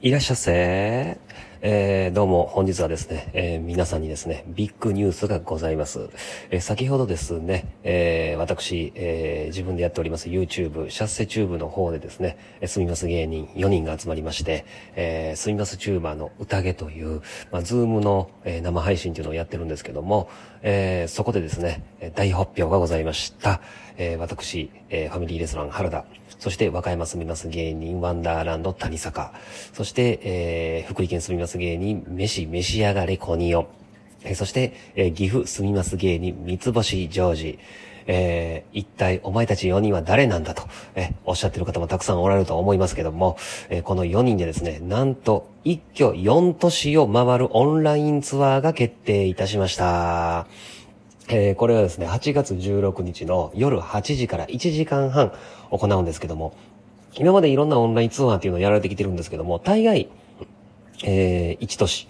いらっしゃっせ。えー、どうも、本日はですね、えー、皆さんにですね、ビッグニュースがございます。えー、先ほどですね、えー、私、えー、自分でやっております YouTube、シャッセチューブの方でですね、えー、住みます芸人4人が集まりまして、えー、住みますチューバーの宴という、まあ、ズームの、えー、生配信というのをやってるんですけども、えー、そこでですね、大発表がございました。えー、私、えー、ファミリーレストラン原田、そして和歌山住みます芸人ワンダーランド谷坂、そして、えー、福井県住みます芸人飯召し上がれコニオ、えー、そして、えー、岐阜住みます芸人三つ星ジョージ、えー、一体お前たち4人は誰なんだと、えー、おっしゃってる方もたくさんおられると思いますけども、えー、この4人でですね、なんと一挙4都市を回るオンラインツアーが決定いたしました。えー、これはですね、8月16日の夜8時から1時間半行うんですけども、今までいろんなオンラインツアーっていうのをやられてきてるんですけども、大概、えー、1都市、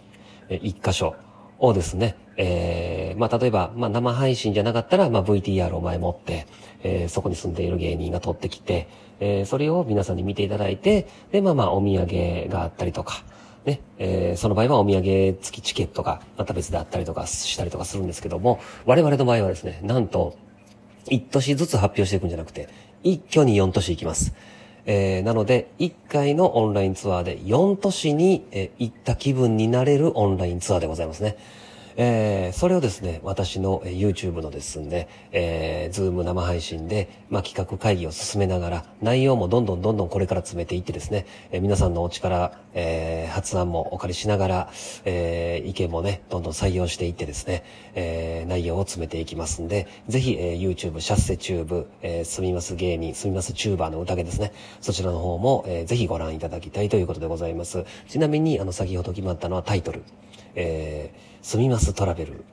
1箇所をですね、えー、まあ、例えば、まあ、生配信じゃなかったら、まあ、VTR を前もって、えー、そこに住んでいる芸人が撮ってきて、えー、それを皆さんに見ていただいて、で、まあまあ、お土産があったりとか、ね、えー、その場合はお土産付きチケットがまた別であったりとかしたりとかするんですけども、我々の場合はですね、なんと、1都市ずつ発表していくんじゃなくて、一挙に4都市行きます。えー、なので、1回のオンラインツアーで4都市に、えー、行った気分になれるオンラインツアーでございますね。えー、それをですね、私の YouTube のですね、えー、ズーム生配信で、まあ、企画会議を進めながら、内容もどんどんどんどんこれから詰めていってですね、えー、皆さんのお力、えー、発案もお借りしながら、えー、意見もね、どんどん採用していってですね、えー、内容を詰めていきますんで、ぜひ、えー、YouTube、シャッセチューブ、えー、すみます芸人、すみますチューバーの宴ですね、そちらの方も、えー、ぜひご覧いただきたいということでございます。ちなみに、あの、先ほど決まったのはタイトル、えー、住みますトラベル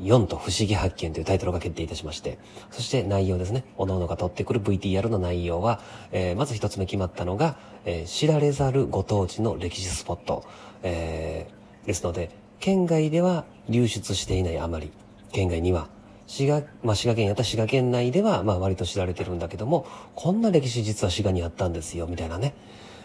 4と不思議発見というタイトルが決定いたしまして、そして内容ですね、おのおのが撮ってくる VTR の内容は、えー、まず一つ目決まったのが、えー、知られざるご当地の歴史スポット、えー、ですので、県外では流出していないあまり、県外には、滋賀、まあ、滋賀県やった滋賀県内では、まあ、割と知られてるんだけども、こんな歴史実は滋賀にあったんですよ、みたいなね。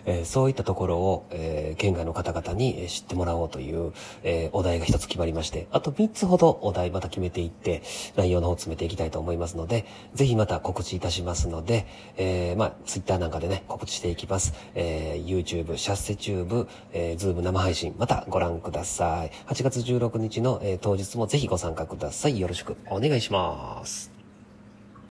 えー、そういったところを、えー、県外の方々に知ってもらおうという、えー、お題が一つ決まりまして、あと3つほどお題また決めていって、内容の方を詰めていきたいと思いますので、ぜひまた告知いたしますので、えー、まあ、ツイッターなんかでね、告知していきます。えー、YouTube、シャッセチューブ、えー、ズーム生配信、またご覧ください。8月16日の、えー、当日もぜひご参加ください。よろしくお願いします。